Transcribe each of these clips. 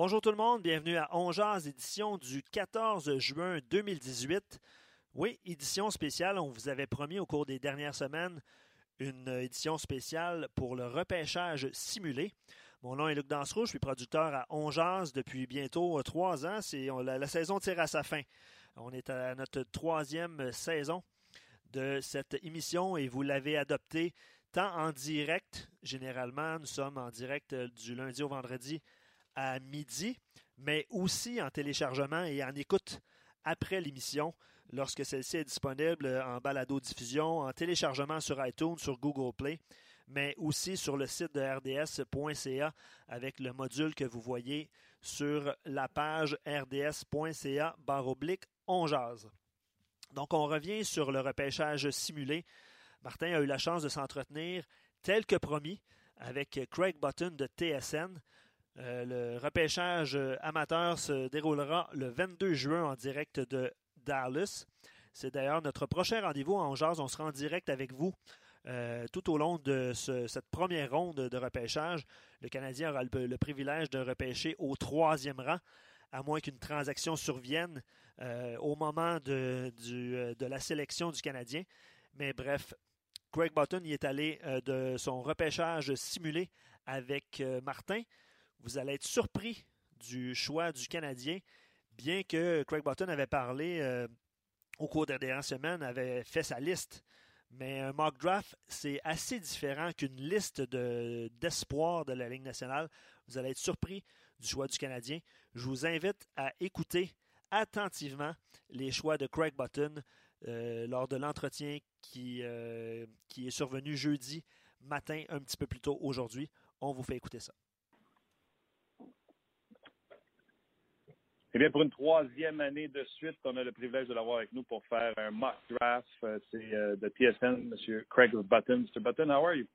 Bonjour tout le monde, bienvenue à Ongeaz, édition du 14 juin 2018. Oui, édition spéciale, on vous avait promis au cours des dernières semaines une édition spéciale pour le repêchage simulé. Mon nom est Luc Dansereau, je suis producteur à Ongeaz depuis bientôt trois ans. la, saison tire à sa fin. On est à notre troisième saison de cette émission et vous l'avez adopté tant en direct, généralement, nous sommes en direct du lundi au vendredi à midi, mais aussi en téléchargement et en écoute après l'émission lorsque celle-ci est disponible en balado-diffusion, en téléchargement sur iTunes, sur Google Play, mais aussi sur le site de rds.ca avec le module que vous voyez sur la page rds.ca baroblique on Donc on revient sur le repêchage simulé. Martin a eu la chance de s'entretenir tel que promis avec Craig Button de TSN. Euh, le repêchage euh, amateur se déroulera le 22 juin en direct de Dallas. C'est d'ailleurs notre prochain rendez-vous en jazz. On sera en direct avec vous euh, tout au long de cette première ronde de repêchage. Le Canadien aura le, privilège de repêcher au troisième rang, à moins qu'une transaction survienne au moment de, de, la sélection du Canadien. Mais bref, Craig Button y est allé de son repêchage simulé avec Martin vous allez être surpris du choix du Canadien, bien que Craig Button avait parlé euh, au cours des dernières semaines, avait fait sa liste. Mais un mock draft, c'est assez différent qu'une liste d'espoir de, la Ligue nationale. Vous allez être surpris du choix du Canadien. Je vous invite à écouter attentivement les choix de Craig Button euh, lors de l'entretien euh, qui est survenu jeudi matin, un petit peu plus tôt aujourd'hui. On vous fait écouter ça. Eh bien, pour une troisième année de suite, on a le privilège de l'avoir avec nous pour faire un mock draft. Euh, c'est euh, de TSN, M. Craig Button. Mr. Button, how are you?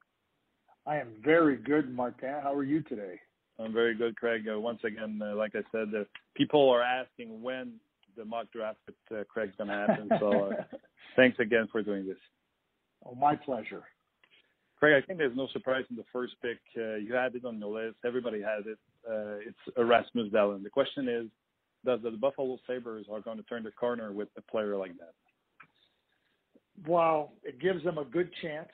I am very good, Martin. How are you today? I'm very good, Craig. Uh, once again, uh, like I said, uh, people are asking when the mock draft with uh, Craig's going to happen. So uh, thanks again for doing this. Oh, my pleasure. Craig, I think there's no surprise in the first pick. Uh, you had it on your list. Everybody has it. it's Erasmus Dahlin. The question is, does the Buffalo Sabres are going to turn the corner with a player like that? Well, it gives them a good chance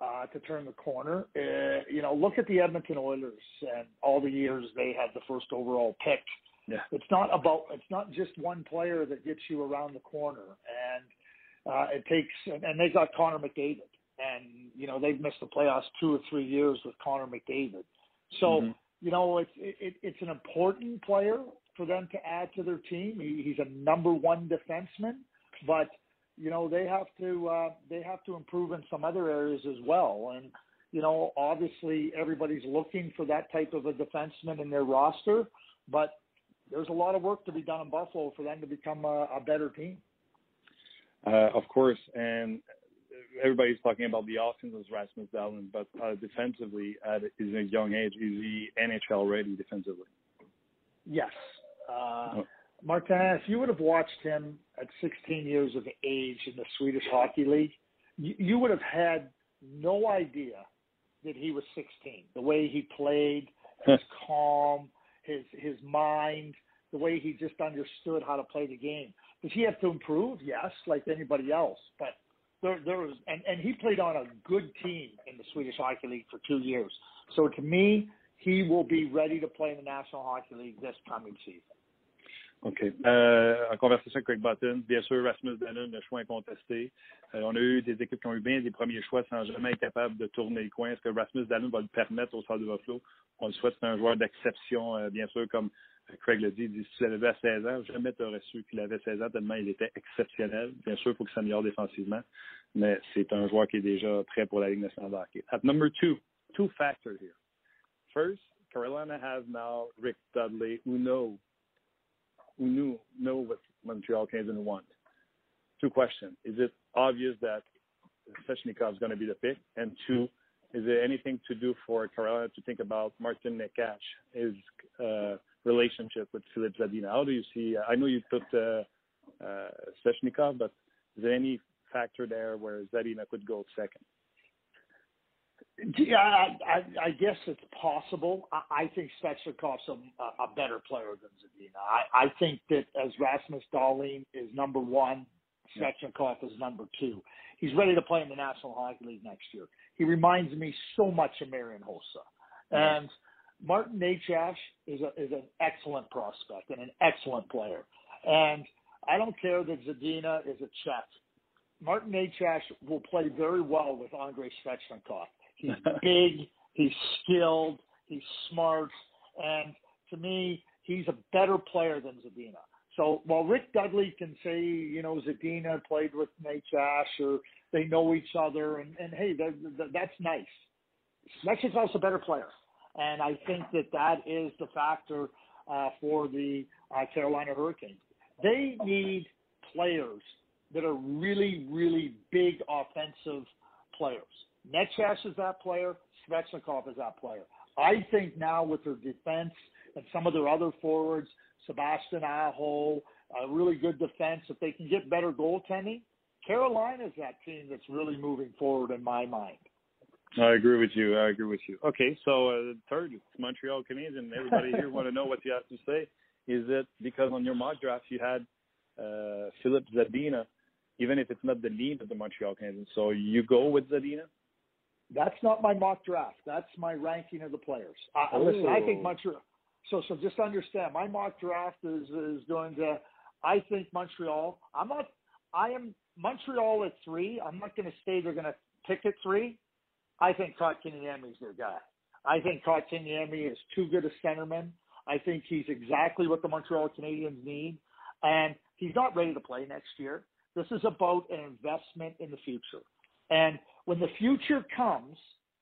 uh, to turn the corner. Uh, you know, look at the Edmonton Oilers and all the years they had the first overall pick. Yeah. It's not about it's not just one player that gets you around the corner, and uh, it takes and they got Connor McDavid, and you know they've missed the playoffs two or three years with Connor McDavid. So mm-hmm. you know it's it, it's an important player for them to add to their team. He, he's a number one defenseman, but you know they have to uh, they have to improve in some other areas as well. And you know, obviously everybody's looking for that type of a defenseman in their roster, but there's a lot of work to be done in Buffalo for them to become a, a better team. Uh, of course, and everybody's talking about the offense as Rasmus Dahlin, but uh, defensively at his young age, is he NHL ready defensively? Yes, uh, oh. Martin, if you would have watched him at 16 years of age in the Swedish Hockey League, you, you would have had no idea that he was 16. The way he played, his calm, his his mind, the way he just understood how to play the game. Does he have to improve? Yes, like anybody else. But there there was and, and he played on a good team in the Swedish Hockey League for two years. So to me, he will be ready to play in the National Hockey League this coming season. OK. Euh, en conversation avec Craig Button, bien sûr, Rasmus Dallin, le choix incontesté. Euh, on a eu des équipes qui ont eu bien des premiers choix sans jamais être capable de tourner le coin. Est-ce que Rasmus Dallin va le permettre au Stade de Buffalo? On le souhaite, c'est un joueur d'exception, euh, bien sûr, comme Craig l'a dit, il dit, si tu l'avais à 16 ans, jamais tu aurais su qu'il avait 16 ans tellement il était exceptionnel. Bien sûr, il faut qu'il s'améliore défensivement, mais c'est un joueur qui est déjà prêt pour la Ligue nationale de hockey. At number two, two factors here. First, Carolina has now Rick Dudley, who know who knew know what Montreal Canadiens want. Two questions: Is it obvious that Svechnikov is going to be the pick? And two, is there anything to do for Carolina to think about Martin Necas, his uh, relationship with Filip Zadina? How do you see? I know you put uh, uh, Svechnikov, but is there any factor there where Zadina could go second? Yeah, I, I, I guess it's possible. I, I think Svechnikov's a, a better player than Zadina. I, I think that as Rasmus Dahlin is number one, Svechnikov is number two. He's ready to play in the National Hockey League next year. He reminds me so much of Marian Hossa. And Martin Necas is a, is an excellent prospect and an excellent player. And I don't care that Zadina is a Czech. Martin Necas will play very well with Andrei Svechnikov. He's big, he's skilled, he's smart, and to me, he's a better player than Zadina. So while Rick Dudley can say, you know, Zadina played with Necas or they know each other, and, and hey, that, that, that's nice. Mexico's a better player. And I think that that is the factor uh, for the uh, Carolina Hurricanes. They need players that are really, really big offensive players. Necas is that player. Svechnikov is that player. I think now with their defense and some of their other forwards, Sebastian Aho, a really good defense, if they can get better goaltending, Carolina is that team that's really moving forward in my mind. I agree with you. I agree with you. Okay, so uh, third, Montreal Canadiens. Everybody here want to know what you have to say. Is it because on your mock draft you had uh, Filip Zadina, even if it's not the lead of the Montreal Canadiens? So you go with Zadina? That's not my mock draft. That's my ranking of the players. Uh, oh. Listen, I think Montreal. So, so just understand, my mock draft is is doing the. I think Montreal. I'm not. I am Montreal at three. I'm not going to say they're going to pick at three. I think Kotkaniemi is their guy. I think Kotkaniemi is too good a centerman. I think he's exactly what the Montreal Canadiens need, and he's not ready to play next year. This is about an investment in the future. And when the future comes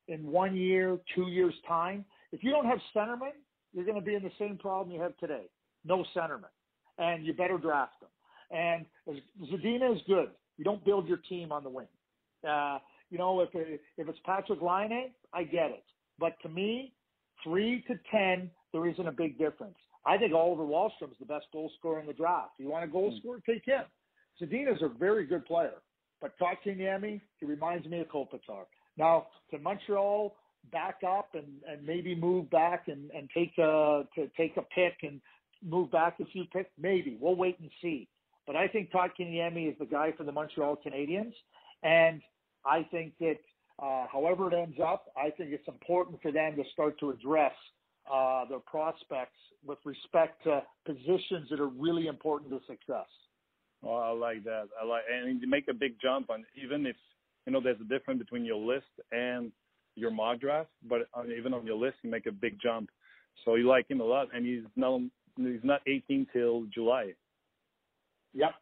in one year, two years time, if you don't have centermen, you're going to be in the same problem you have today. No centermen. and you better draft them. And Zadina is good. You don't build your team on the wing. Uh, you know, if it, if it's Patrick Laine, I get it. But to me, three to ten, there isn't a big difference. I think Oliver Wahlstrom's the best goal scorer in the draft. You want a goal hmm. scorer? Take him. Zadina's a very good player, but Kotkaniemi, he reminds me of Kopitar. Now, can Montreal back up and, and maybe move back and, and take a to take a pick and move back a few picks? Maybe. We'll wait and see. But I think Kotkaniemi is the guy for the Montreal Canadiens, and I think that uh, however it ends up, I think it's important for them to start to address uh, their prospects with respect to positions that are really important to success. Well, I like that. I like, and you make a big jump on even if you know there's a difference between your list and your mock draft, but on, even on your list, you make a big jump. So you like him a lot, and he's not he's not 18 till July. Yep,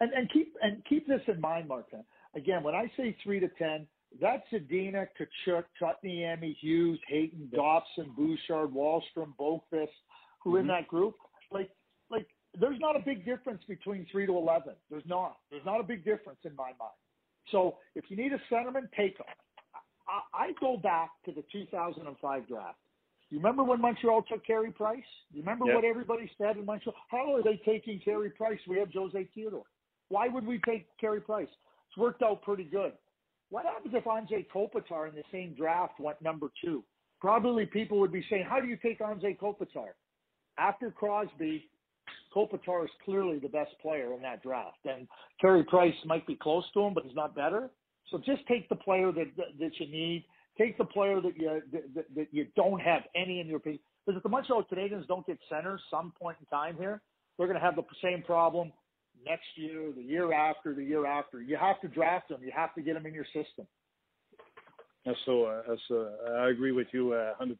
and and keep and keep this in mind, Martin. Again, when I say three to ten, that's Zadina, Tkachuk, Kotkaniemi, Hughes, Hayton, Dobson, Bouchard, Wahlstrom, Boqvist, who mm-hmm. in that group. Like, like there's not a big difference between three to eleven. There's not. There's not a big difference in my mind. So if you need a centerman, take him. I, I go back to the 2005 draft. You remember when Montreal took Carey Price? You remember yep. what everybody said in Montreal? How are they taking Carey Price? We have Jose Theodore. Why would we take Carey Price? It's worked out pretty good. What happens if Anze Kopitar in the same draft went number two? Probably people would be saying, how do you take Anze Kopitar? After Crosby, Kopitar is clearly the best player in that draft. And Carey Price might be close to him, but he's not better. So just take the player that, that, that you need. Take the player that you that, that you don't have any in your opinion. Because if the Montreal Canadiens don't get centers some point in time here, they're going to have the same problem next year, the year after, the year after. You have to draft them. You have to get them in your system. So, uh, so I agree with you uh, 100%.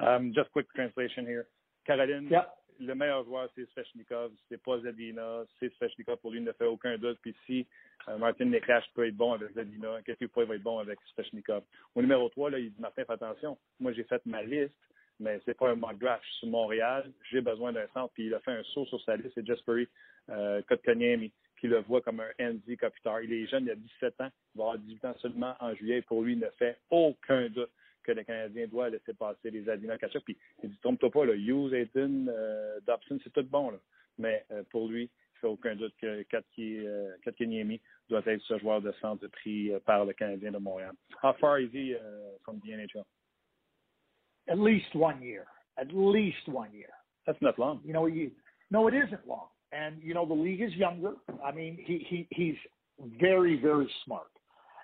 Um, just quick translation here. Caroline, yep. Le meilleur joueur, c'est Svechnikov, c'est pas Zadina, c'est Svechnikov pour lui, il ne fait aucun doute. Puis si euh, Martin Necas peut être bon avec Zadina, qu'est-ce qu'il être bon avec Svechnikov? Au numéro 3, là, il dit Martin, fais attention. Moi, j'ai fait ma liste, mais c'est pas un mock draft. Je suis sur Montréal, j'ai besoin d'un centre. Puis il a fait un saut sur sa liste, c'est Jesperi euh, Kotkaniemi, qui le voit comme un Andy Kopitar. Il est jeune, il a 17 ans, il va avoir 18 ans seulement en juillet. Pour lui, il ne fait aucun doute que le Canadien doit laisser passer les Adina Kachuk. Puis il dit, trompe-toi pas, là, Hughes, Hayton, euh, Dobson, c'est tout bon. Là. Mais euh, pour lui, fait aucun doute que Kotkaniemi doit être ce joueur de centre pris par le Canadien de Montréal. How far is he from the NHL? At least one year. At least one year. That's not long. You know, you no, it isn't long. And you know, the league is younger. I mean, he he he's very very smart,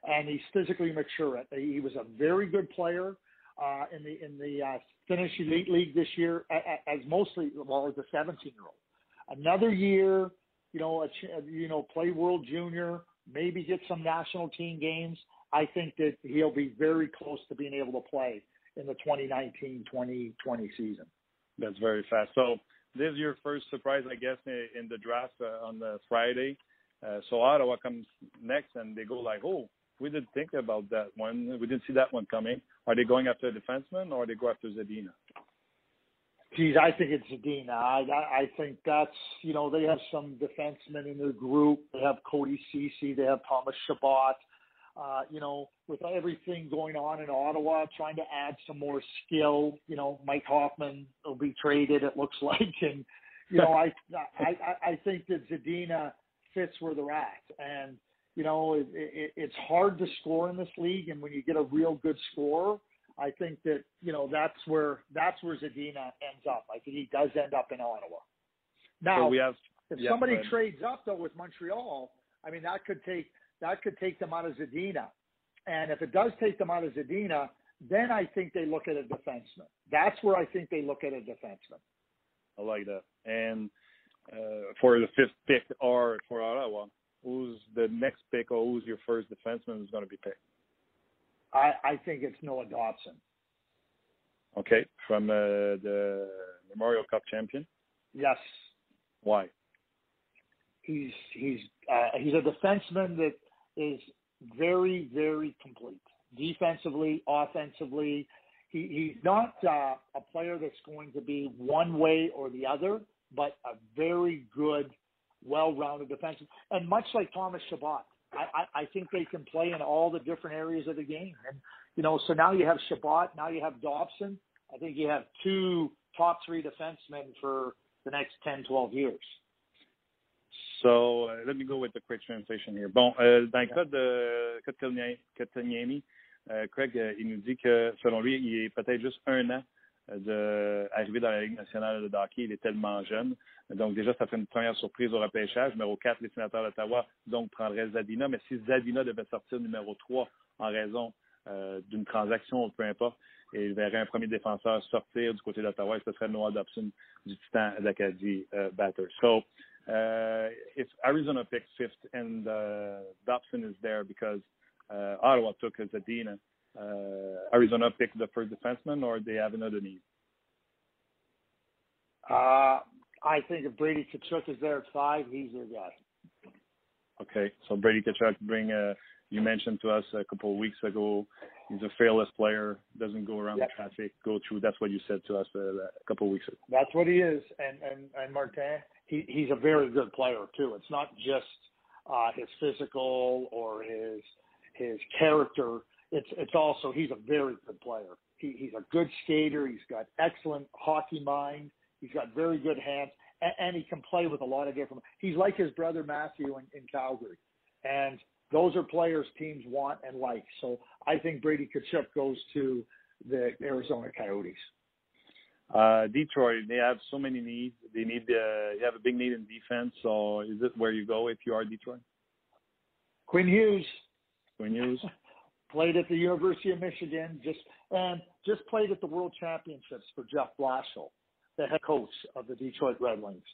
and he's physically mature. He was a very good player uh, in the in the uh, Finnish Elite League this year, as mostly well as a 17 year old. Another year, you know, a, you know, play World Junior, maybe get some national team games. I think that he'll be very close to being able to play in the 2019-2020 season. That's very fast. So this is your first surprise, I guess, in the draft uh, on the Friday. Uh, so Ottawa comes next, and they go like, "Oh, we didn't think about that one. We didn't see that one coming." Are they going after a defenseman, or they go after Zadina? Geez, I think it's Zadina. I, I think that's you know they have some defensemen in their group. They have Cody Ceci. They have Thomas Chabot. Uh, you know, with everything going on in Ottawa, trying to add some more skill. You know, Mike Hoffman will be traded. It looks like, and you know, I I I think that Zadina fits where they're at, and you know, it, it, it's hard to score in this league, and when you get a real good scorer, I think that you know that's where that's where Zadina ends up. I think he does end up in Ottawa. Now, so we have, if somebody trades up though with Montreal, I mean that could take that could take them out of Zadina. And if it does take them out of Zadina, then I think they look at a defenseman. That's where I think they look at a defenseman. I like that. And uh, for the fifth pick or for Ottawa, who's the next pick or who's your first defenseman who's going to be picked? I, I think it's Noah Dobson. Okay, from uh, the Memorial Cup champion. Yes. Why? He's he's uh, he's a defenseman that is very very complete defensively, offensively. He, he's not uh, a player that's going to be one way or the other, but a very good, well-rounded defenseman. And much like Thomas Chabot, I, I, I think they can play in all the different areas of the game. And you know, so now you have Chabot, now you have Dobson. I think you have two top three defensemen for the next 10, 12 years. So, uh, let me go with the quick translation here. Bon, euh, dans le cas de Kotkaniemi, euh, Craig, euh, il nous dit que selon lui, il est peut-être juste un an euh, d'arriver dans la Ligue nationale de hockey. Il est tellement jeune. Donc, déjà, ça fait une première surprise au repêchage. Numéro 4, les sénateurs d'Ottawa, donc, prendraient Zadina. Mais si Zadina devait sortir numéro 3 en raison euh, d'une transaction ou peu importe, et il verrait un premier défenseur sortir du côté d'Ottawa, ce serait Noah Dobson du Titan d'Acadie euh, Batter. So, uh, if Arizona picks fifth and uh, Dobson is there because uh, Ottawa took Zadina, uh, Arizona pick the first defenseman, or they have another need? Uh, I think if Brady Tkachuk is there at five, he's their guy. Okay, so Brady Tkachuk bring a. You mentioned to us a couple of weeks ago, he's a fearless player, doesn't go around Yep. the traffic, go through. That's what you said to us uh, a couple of weeks ago. That's what he is, and and and Martin, he he's a very good player too. It's not just uh, his physical or his his character. It's it's also he's a very good player. He he's a good skater. He's got excellent hockey mind. He's got very good hands, and, and he can play with a lot of different. He's like his brother Matthew in, in Calgary, and those are players teams want and like. So I think Brady Tkachuk goes to the Arizona Coyotes. Uh, Detroit, they have so many needs. They need uh, they have a big need in defense. So is it where you go if you are Detroit? Quinn Hughes Quinn Hughes. played at the University of Michigan, just and just played at the World Championships for Jeff Blashill, the head coach of the Detroit Red Wings.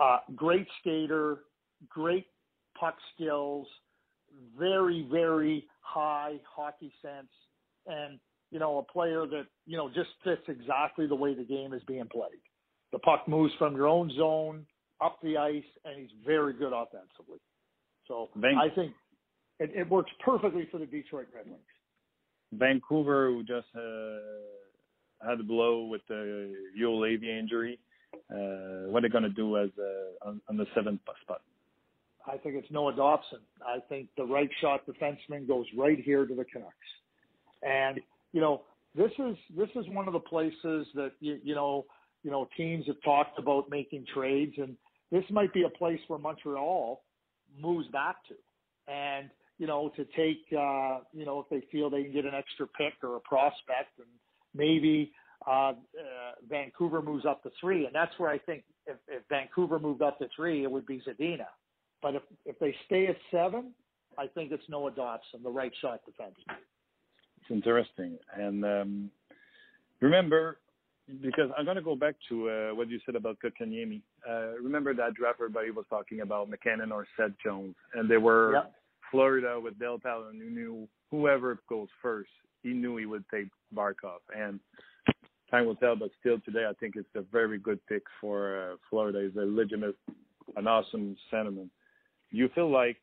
Uh, great skater, great puck skills, very very high hockey sense, and you know a player that you know just fits exactly the way the game is being played. The puck moves from your own zone up the ice, and he's very good offensively. So Van- I think it, it works perfectly for the Detroit Red Wings. Vancouver, who just uh, had a blow with the Yo injury. Uh, what are they going to do as uh, on, on the seventh spot? I think it's Noah Dobson. I think the right shot defenseman goes right here to the Canucks. And you know, this is this is one of the places that you, you know, you know, teams have talked about making trades and this might be a place where Montreal moves back to. And, you know, to take, uh, you know, if they feel they can get an extra pick or a prospect and maybe uh, uh, Vancouver moves up to three. And that's where I think if, if Vancouver moved up to three, it would be Zadina. But if, if they stay at seven, I think it's Noah Dobson, the right shot defenseman. It's interesting. And um, remember, because I'm going to go back to uh, what you said about Kotkaniemi. Uh, remember that draft everybody was talking about MacKinnon or Seth Jones, and they were yep. Florida with Dale Tallon who knew whoever goes first, he knew he would take Barkov. And time will tell, but still today, I think it's a very good pick for uh, Florida. He's a legitimate, an awesome centerman. You feel like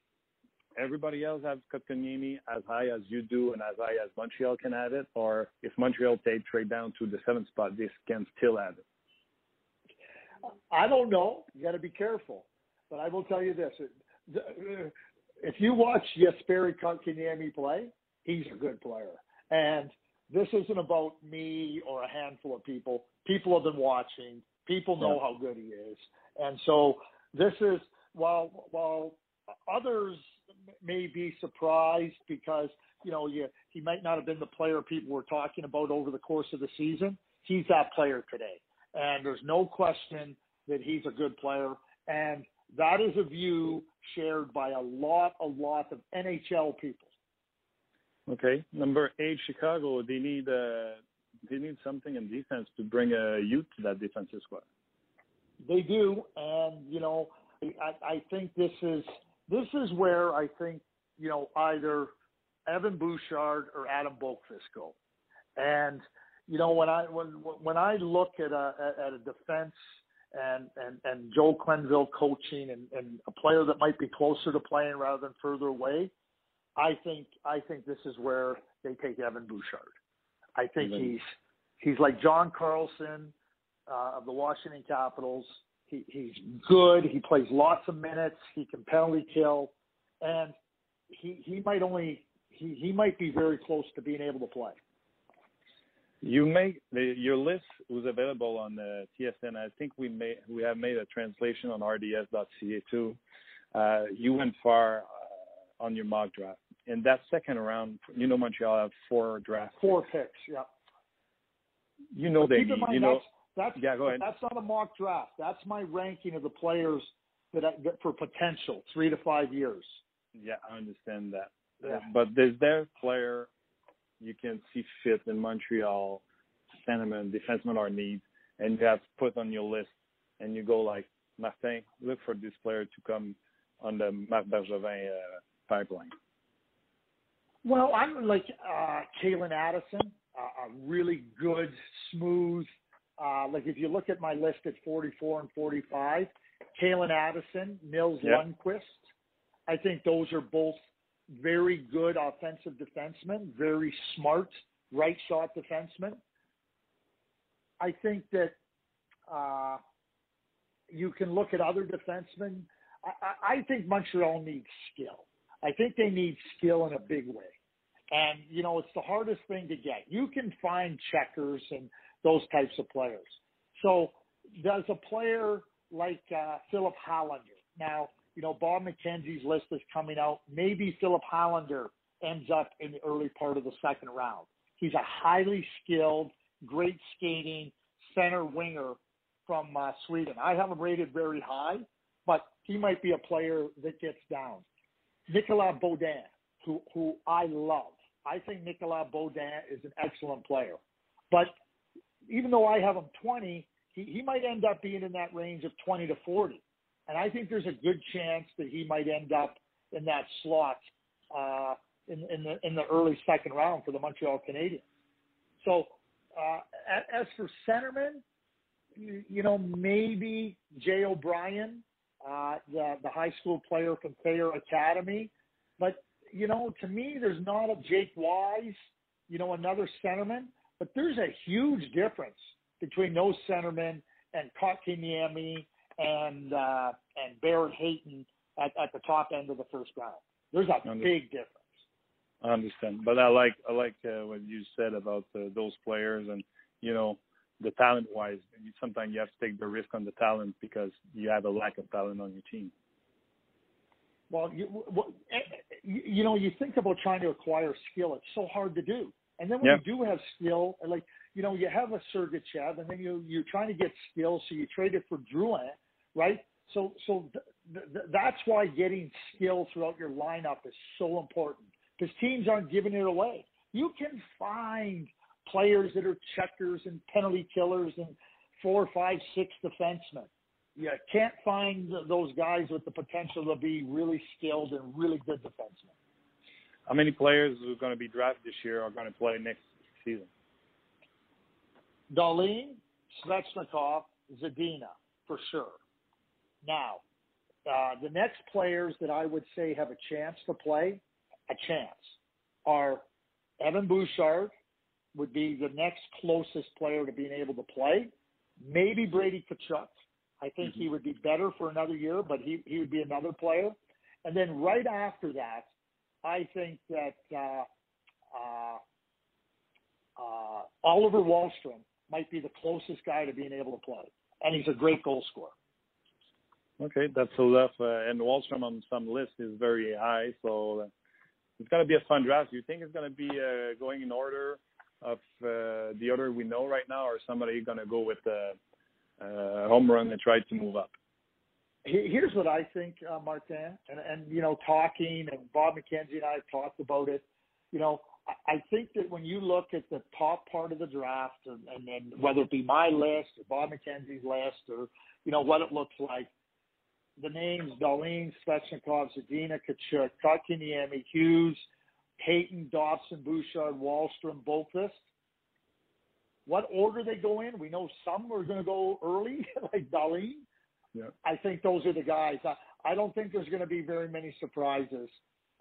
everybody else have Kotkaniemi as high as you do and as high as Montreal can have it, or if Montreal take trade down to the seventh spot, this can still have it? I don't know. You got to be careful. But I will tell you this: if you watch Jesperi Kotkaniemi play, he's a good player. And this isn't about me or a handful of people. People have been watching. People know yeah. how good he is. And so this is while while others may be surprised because you know you, he might not have been the player people were talking about over the course of the season. He's that player today, and there's no question that he's a good player. And that is a view shared by a lot, a lot of NHL people. Okay, number eight, Chicago. They need uh, they need something in defense to bring a youth to that defensive squad. They do, and you know, I, I think this is this is where I think you know either Evan Bouchard or Adam go, and you know when I when when I look at a at a defense and and and Joel Quenneville coaching and and a player that might be closer to playing rather than further away, I think I think this is where they take Evan Bouchard. I think mm-hmm. he's he's like John Carlson uh, of the Washington Capitals. He, he's good. He plays lots of minutes. He can penalty kill, and he he might only he he might be very close to being able to play. You make the, your list was available on the TSN. I think we made we have made a translation on RDS.ca too. Uh, you went far uh, on your mock draft. In that second round, you know Montreal have four drafts. Four picks, yeah. You know they need. Mind, you know, that's, yeah, go ahead. That's not a mock draft. That's my ranking of the players that, I, that for potential three to five years. Yeah, I understand that. Yeah. But there's their player you can see fit in Montreal, centermen, defensemen are needs, and you have put on your list, and you go like, Martin, look for this player to come on the Marc Bergevin uh, pipeline. Well, I'm like uh, Calen Addison, uh, a really good, smooth. Uh, like if you look at my list at 44 and 45, Calen Addison, Nils yep. Lundkvist, I think those are both very good offensive defenseman, very smart right shot defenseman. I think that uh, you can look at other defensemen. I, I think Montreal needs skill. I think they need skill in a big way. And, you know, it's the hardest thing to get. You can find checkers and those types of players. So, does a player like uh, Filip Hallander, now, you know, Bob McKenzie's list is coming out. Maybe Filip Hallander ends up in the early part of the second round. He's a highly skilled, great skating center winger from uh, Sweden. I have him rated very high, but he might be a player that gets down. Nicolas Beaudin, who who I love. I think Nicolas Beaudin is an excellent player. But even though I have him 20, he, he might end up being in that range of 20 to 40. And I think there's a good chance that he might end up in that slot uh, in, in, the in the early second round for the Montreal Canadiens. So uh, as for centerman, you, you know maybe Jay O'Brien, uh, the the high school player from Thayer Academy, but you know to me there's not a Jake Wise, you know another centerman, but there's a huge difference between those centermen and Kotkaniemi and uh, and Barrett Hayton at, at the top end of the first round. There's a big difference. I understand, but I like I like uh, what you said about uh, those players, and you know, the talent wise, sometimes you have to take the risk on the talent because you have a lack of talent on your team. Well, you, well, you know, you think about trying to acquire skill. It's so hard to do. And then when yeah. you do have skill, like you know, you have a Sergachev, and then you you're trying to get skill, so you trade it for Drouin, right? So so th- th- that's why getting skill throughout your lineup is so important because teams aren't giving it away. You can find players that are checkers and penalty killers and four, five, six defensemen. You can't find those guys with the potential to be really skilled and really good defensemen. How many players who are going to be drafted this year are going to play next season? Dahlin, Svechnikov, Zadina, for sure. Now, uh, the next players that I would say have a chance to play, a chance, are Evan Bouchard, would be the next closest player to being able to play. Maybe Brady Tkachuk. I think mm-hmm. he would be better for another year, but he, he would be another player. And then right after that, I think that uh, uh, uh, Oliver Wahlstrom might be the closest guy to being able to play, and he's a great goal scorer. Okay, that's enough. Uh, and Wahlstrom on some list is very high, so uh, it's going to be a fun draft. Do you think it's going to be uh, going in order of uh, the order we know right now, or somebody going to go with a home run and try to move up? Here's what I think, uh, Martin, and, and you know, talking and Bob McKenzie and I have talked about it. You know, I think that when you look at the top part of the draft, and, and then whether it be my list or Bob McKenzie's list, or you know what it looks like, the names Dahlin, Svechnikov, Zadina, Tkachuk, Kotkaniemi, Hughes, Hayton, Dobson, Bouchard, Wahlstrom, Boqvist. What order they go in? We know some are going to go early, like Dahlin. Yeah. I think those are the guys. I, I don't think there's going to be very many surprises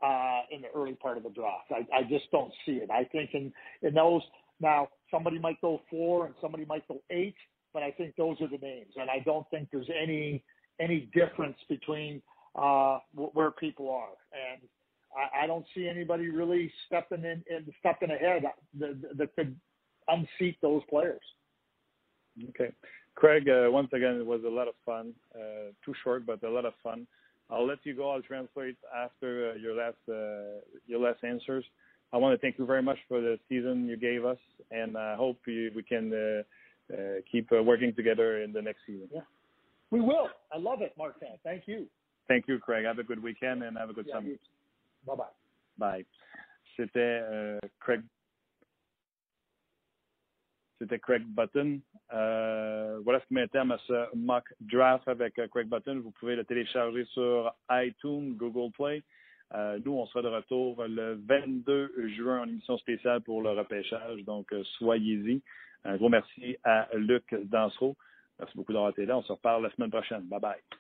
uh, in the early part of the draft. I, I just don't see it. I think in, in those, now somebody might go four and somebody might go eight, but I think those are the names. And I don't think there's any, any difference between uh, where people are. And I, I don't see anybody really stepping in and stepping ahead that, that could unseat those players. Okay. Craig, uh, once again, it was a lot of fun. Uh, too short, but a lot of fun. I'll let you go. I'll translate after uh, your last uh, your last answers. I want to thank you very much for the season you gave us, and I hope we, we can uh, uh, keep uh, working together in the next season. Yeah, we will. I love it, Martin. Thank you. Thank you, Craig. Have a good weekend and have a good yeah, summer. Bye bye. Bye. C'était euh, Craig C'était Craig Button. Euh, voilà ce qui met terme à ce mock draft avec euh, Craig Button. Vous pouvez le télécharger sur iTunes, Google Play. Nous, on sera de retour le 22 juin en émission spéciale pour le repêchage. Donc, soyez-y. Un gros merci à Luc Dansereau. Merci beaucoup d'avoir été là. On se reparle la semaine prochaine. Bye bye.